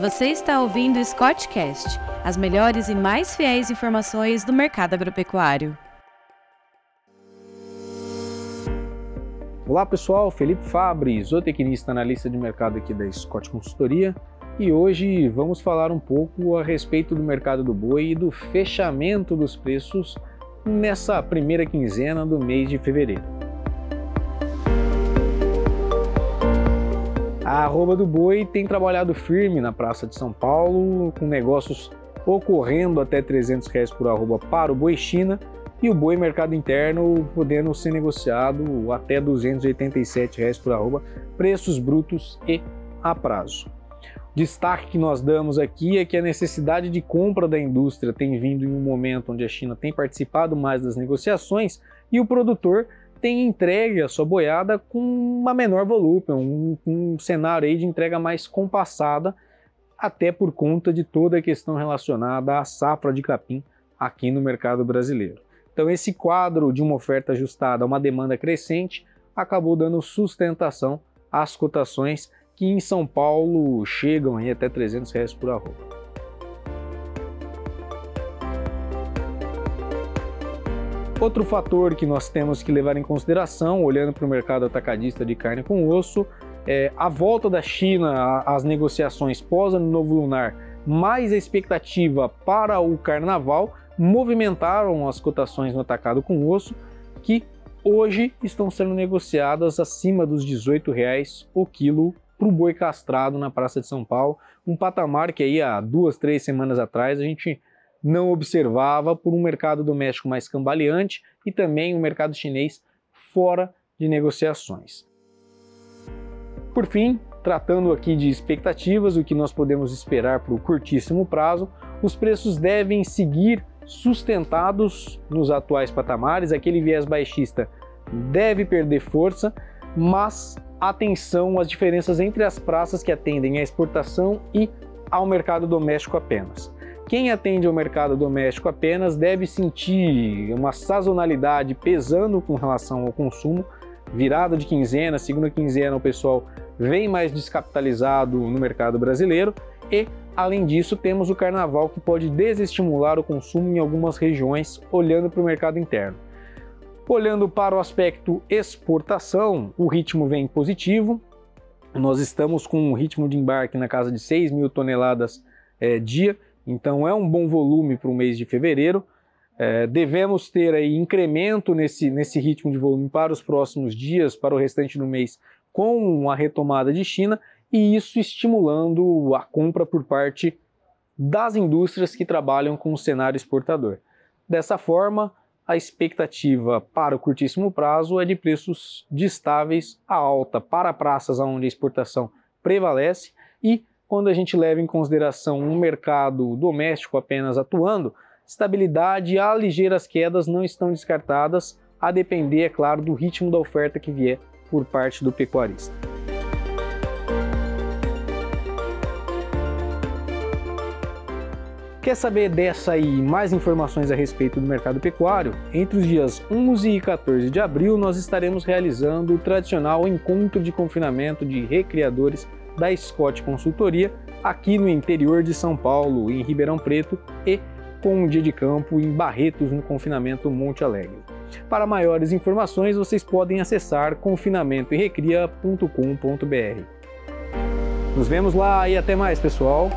Você está ouvindo o Scottcast, as melhores e mais fiéis informações do mercado agropecuário. Olá pessoal, Felipe Fabre, zootecnista analista de mercado aqui da Scott Consultoria e hoje vamos falar um pouco a respeito do mercado do boi e do fechamento dos preços nessa primeira quinzena do mês de fevereiro. A arroba do boi tem trabalhado firme na Praça de São Paulo, com negócios ocorrendo até 300 reais por arroba para o boi China e o boi mercado interno podendo ser negociado até 287 reais por arroba, preços brutos e a prazo. Destaque que nós damos aqui é que a necessidade de compra da indústria tem vindo em um momento onde a China tem participado mais das negociações e o produtor tem entregue a sua boiada com uma menor volume, um, um cenário aí de entrega mais compassada, até por conta de toda a questão relacionada à safra de capim aqui no mercado brasileiro. Então esse quadro de uma oferta ajustada a uma demanda crescente acabou dando sustentação às cotações que em São Paulo chegam aí até 300 reais por arroba. Outro fator que nós temos que levar em consideração, olhando para o mercado atacadista de carne com osso, é a volta da China às negociações pós-ano novo lunar, mais a expectativa para o carnaval, movimentaram as cotações no atacado com osso, que hoje estão sendo negociadas acima dos 18 reais o quilo para o boi castrado na Praça de São Paulo, um patamar que aí há duas, três semanas atrás a gente não observava por um mercado doméstico mais cambaleante e também o um mercado chinês fora de negociações. Por fim, tratando aqui de expectativas, o que nós podemos esperar para o curtíssimo prazo, os preços devem seguir sustentados nos atuais patamares, aquele viés baixista deve perder força, mas atenção às diferenças entre as praças que atendem à exportação e ao mercado doméstico apenas. Quem atende ao mercado doméstico apenas deve sentir uma sazonalidade pesando com relação ao consumo. Virada de quinzena, segunda quinzena, o pessoal vem mais descapitalizado no mercado brasileiro e, além disso, temos o carnaval que pode desestimular o consumo em algumas regiões, olhando para o mercado interno. Olhando para o aspecto exportação, o ritmo vem positivo. Nós estamos com um ritmo de embarque na casa de 6 mil toneladas é, dia, então é um bom volume para o mês de fevereiro. É, devemos ter aí incremento nesse, nesse ritmo de volume para os próximos dias, para o restante do mês, com a retomada de China, e isso estimulando a compra por parte das indústrias que trabalham com o cenário exportador. Dessa forma, a expectativa para o curtíssimo prazo é de preços de estáveis a alta para praças onde a exportação prevalece e quando a gente leva em consideração um mercado doméstico apenas atuando, estabilidade e a ligeiras quedas não estão descartadas, a depender, é claro, do ritmo da oferta que vier por parte do pecuarista. Quer saber dessa e mais informações a respeito do mercado pecuário? Entre os dias 11 e 14 de abril, nós estaremos realizando o tradicional encontro de confinamento de recriadores da Scott Consultoria, aqui no interior de São Paulo, em Ribeirão Preto, e com um dia de campo em Barretos, no confinamento Monte Alegre. Para maiores informações, vocês podem acessar confinamentoerecria.com.br. Nos vemos lá e até mais, pessoal!